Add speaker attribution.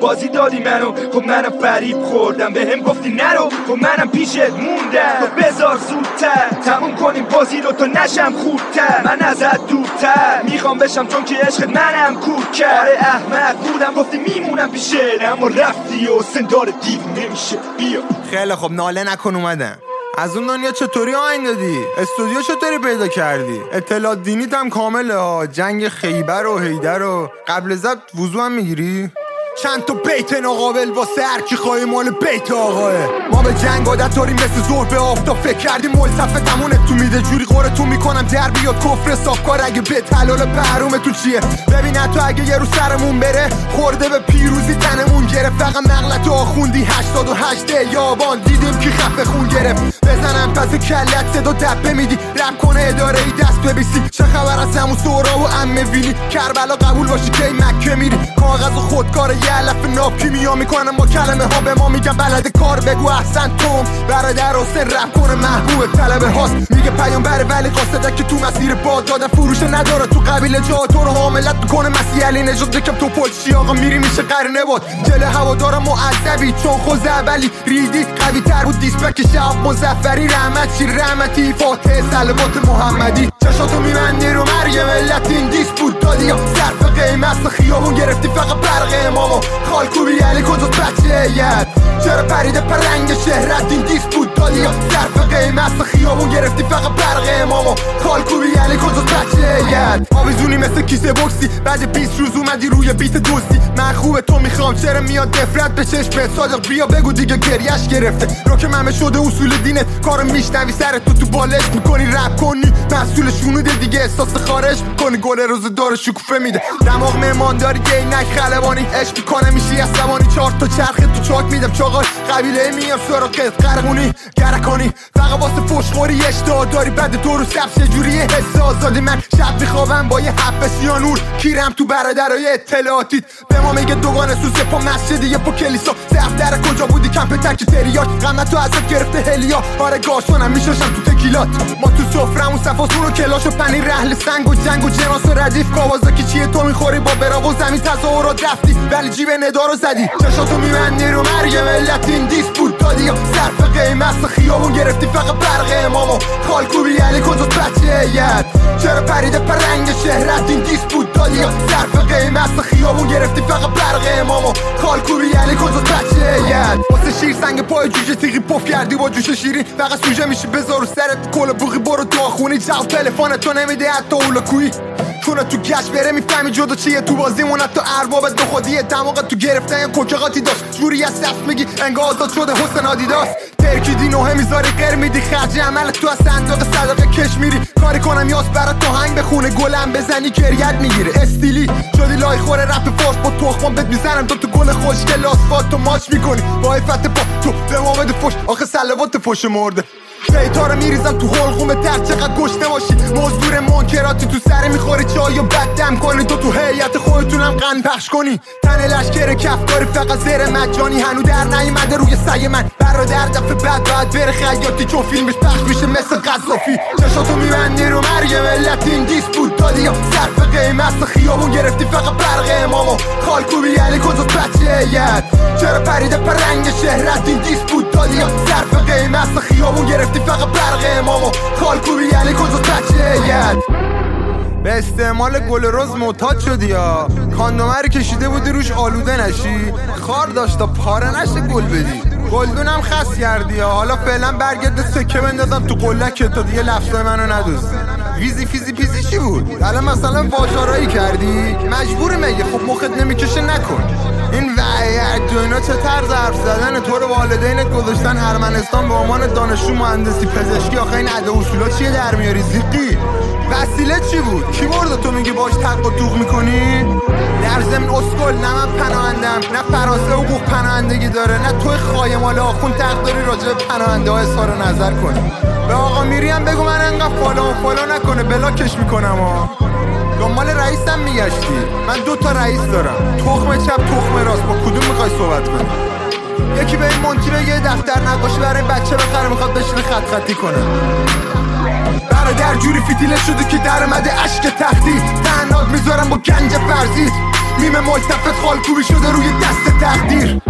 Speaker 1: بازی دادی منو. خب منم فریب خوردم. به هم گفتی نرو. خب منم پیشت موندم. خب بذار زودتر. تموم کنیم بازی رو تا نشم خودتر من ازت دورتر می‌خوام بشم چون که عشق منم کور کرد. آره احمد بودم. گفتی میمونم پیشه اما رفتی و سندار دیو نمیشه. بیا.
Speaker 2: خیلی خب ناله نکن اومدم از اون دنیا چطوری آهنگ دادی؟ استودیو چطوری پیدا کردی؟ اطلاعات دینیت هم کامله ها. جنگ خیبر و هیدر و قبل زب وضو هم می‌گیری؟ چند تا بیت ناقابل واسه هر کی خواهی مال بیت آقاه. ما به جنگ عادت داریم مثل زور به آفتاب فکر کردیم ملتفه تمونه تو جوری تو می‌کنم در بیاد کفر صافکار اگه به تلال بهروم تو چیه؟ ببین تو اگه یه رو سرمون بره خورده به پیروزی تنمون گرفت. فقط مغلط آخوندی 88 یابان. دیدیم که خفه خون گرفت. بزنم پس کلت صدا دبه میدی. رب کنه اداره ای دست ببیسی. چه خبر از همون سورا و امه ویلی؟ کربلا قبول باشی کی مکه میری. کاغذ و خودکار یه علف ناب کیمیا می‌کنم با کلمه ها به ما میگن بلد کار بگو احسن توم. برادر حسین رپ کنه محبوب طلبه هاست. میگه بره ولی قاصده که تو مسیر باد دادن فروش نداره. تو قبیله جا تو رو حاملت می‌کنه. مسیح علی نجات بکم. تو پلشی آقا میری میشه قرنه بود جل هوا دارم معذبی. چون خوز اولی ریدی قوی تر بود دیسپک شب مزفری رحمت چی؟ رحمتی فاتح سلوات محمدی. چشاتو میبندی رو مرگ ملت. این دیس بود دادی. صرف قیمت. خیابون گرفتی. فقط برق امامو. خالکوبی علی کجا بچه ید؟ چرا پریده پر رنگ شهرت؟ این دیس بود دادی. قیمت خیابون گرفتی فقط برق امامو. خالکوبی علی کجا ید آویزونی مثل کیسه بکسی. بعد 20 روز اومدی روی بیت دوستی. من خوبه تو می‌خوام. چرا میاد دفرت به چشم؟ صادق بیا بگو دیگه گریش گرفته. رو که ممه شده اصول دینت. کارو میشنوی سر تو تو بالش می‌کنی. رپ کنی مسئول شونوده دیگه. احساس خارج کنی گل روز دار شکوفه میده. دماغ مهمانداری گینک خلبانی. عشق کنه میشی عصبانی چهار تا چرخ تو چاک میدم. چاقال قبیله میام سراغت. قرقونی گرکانی فقط واسه فشخوری اشتها داری بعد دو رو سبس جوری حس آزادی من شب میخوابم با یه حب سیانور کیرم تو برادرای اطلاعاتیت. به ما میگه دوگانه سوسه پا مسجد یه پا کلیسا. سرف در کجا بودی؟ کمپ تک تریاک. غمت تو ازت گرفته هلیا. آره گاشانم میشاشم تو تکیلات. ما تو سفرمون صفاسون و کلاش و پنیر رحل سنگ و جنگ و جناس و ردیف. کاوازاکی چیه تو می‌خوری؟ با براغ و زمین تظاهرات رفتی. ولی جیب ندا رو زدی. چشاتو میبندی رو مرگ ملت این دیس گرفتی فقط برق امامو خالکوبی علی کجا بچه ید چرا پریده پر رنگ شهرت؟ این دیس بود دادی صرف قیمت؟ خیابون گرفتی فقط برق امامو خالکوبی علی کجا بچه ید واسه شیر سنگ پای جوجه تیغی پف کردی با جوش شیرین. فقط سوژه میشی. بذار سرت کل بوغی. برو تو خونی. جواب تلفن تو نمیده. حتی اولا کوی. چون تو گشت بره. می‌فهمی جدا چیه تو بازی مونت تو ارباب دو خودیه. دماغ تو گرفتن یا کوکقاتی داشت. جوری از میگی. انگاه آزاد شده حسن آدیداس. ترکیدی نوه می‌ذاری غیر میدی. خرج عمل تو از صندوق صدقه کش میری. کاری کنم یاس برات تو هنگ بخونه. گلم بزنی گریت می‌گیره استیلی شدی لای خوره رپ فارس با تخمام بد می‌زنم. تو تو گل خوشگل آسفالت تو ماچ می‌کنی. با عفت پا تو به ما بده فش. آخه سلوات فش مرده. بیتا رو میریزم تو حلقوم تر چقدر گشته باشی. مزدور منکراتی تو سر می‌خوری. چای و بدم کنی. تو تو هیئت خودتونم قن پخش کنی. تن لشکر کفداری فقط زیر مجانی. هنو در نیومده روی سعی من. برادر دفعه بعد باید بره خیاطی چون فیلمش پخش میشه مثل قذافی. چشاتو میبندی رو مرگ ملت این دیس بود. دادی یا صرف قیمت خیابون گرفتی فقط برق امامو. خالکوبی یعنی کجا بچه ید چرا پریده پر رنگ شهرت این دیس بود؟ دادی یا صرف قیمت خیابون گرفتی فقط برق امامو. خالکوبی یعنی کجا بچه ید به استعمال گل روز معتاد شدی یا؟ کاندومر کشیده بودی روش آلوده نشی؟ خار داشت تا پاره نشه گل بدی. گلدونم خس کردی یا؟ حالا فعلا برگرد سکه بندازم تو قلک تا دیگه لفظای منو ندوز ویزی فیزی پیزی چی بود؟ الان مثلا واجارایی کردی؟ مجبور مگه؟ خب مخت نمی‌کشه نکن. این وعیت تو اینا چه طرز حرف زدن تو رو والدینت گذاشتن هرمنستان به عنوان دانشجو مهندسی پزشکی. آخه این عده اصولا چیه در میاری؟ زیقی. وسیله چی بود؟ کی برده تو میگی باش تق و توق می‌کنی؟ در ضمن اسکل نه من پناهندم نه فراسه حقوق پناهندگی داره نه توی خایمال آخون تق داری راجع به پناهنده ها اظهار نظر کنی. به آقا میریم بگو من انقدر فالا و فالا نکنه بلاکش می‌کنم ها. دنبال رئیسم میگشتی. من دو تا رئیس دارم. تخم چپ تخم راست. با کدوم می‌خوای صحبت کنی؟ یکی به این مونتی بگه دفتر نقاشی برای بچه بخره می‌خواد بشینه خط خطی کنه. در جوری فیتیله شده که در مده اشک تختی. تنات می‌ذارم با گنج فرزی نیمه ملتفت خالکوبی شده روی دست تقدیر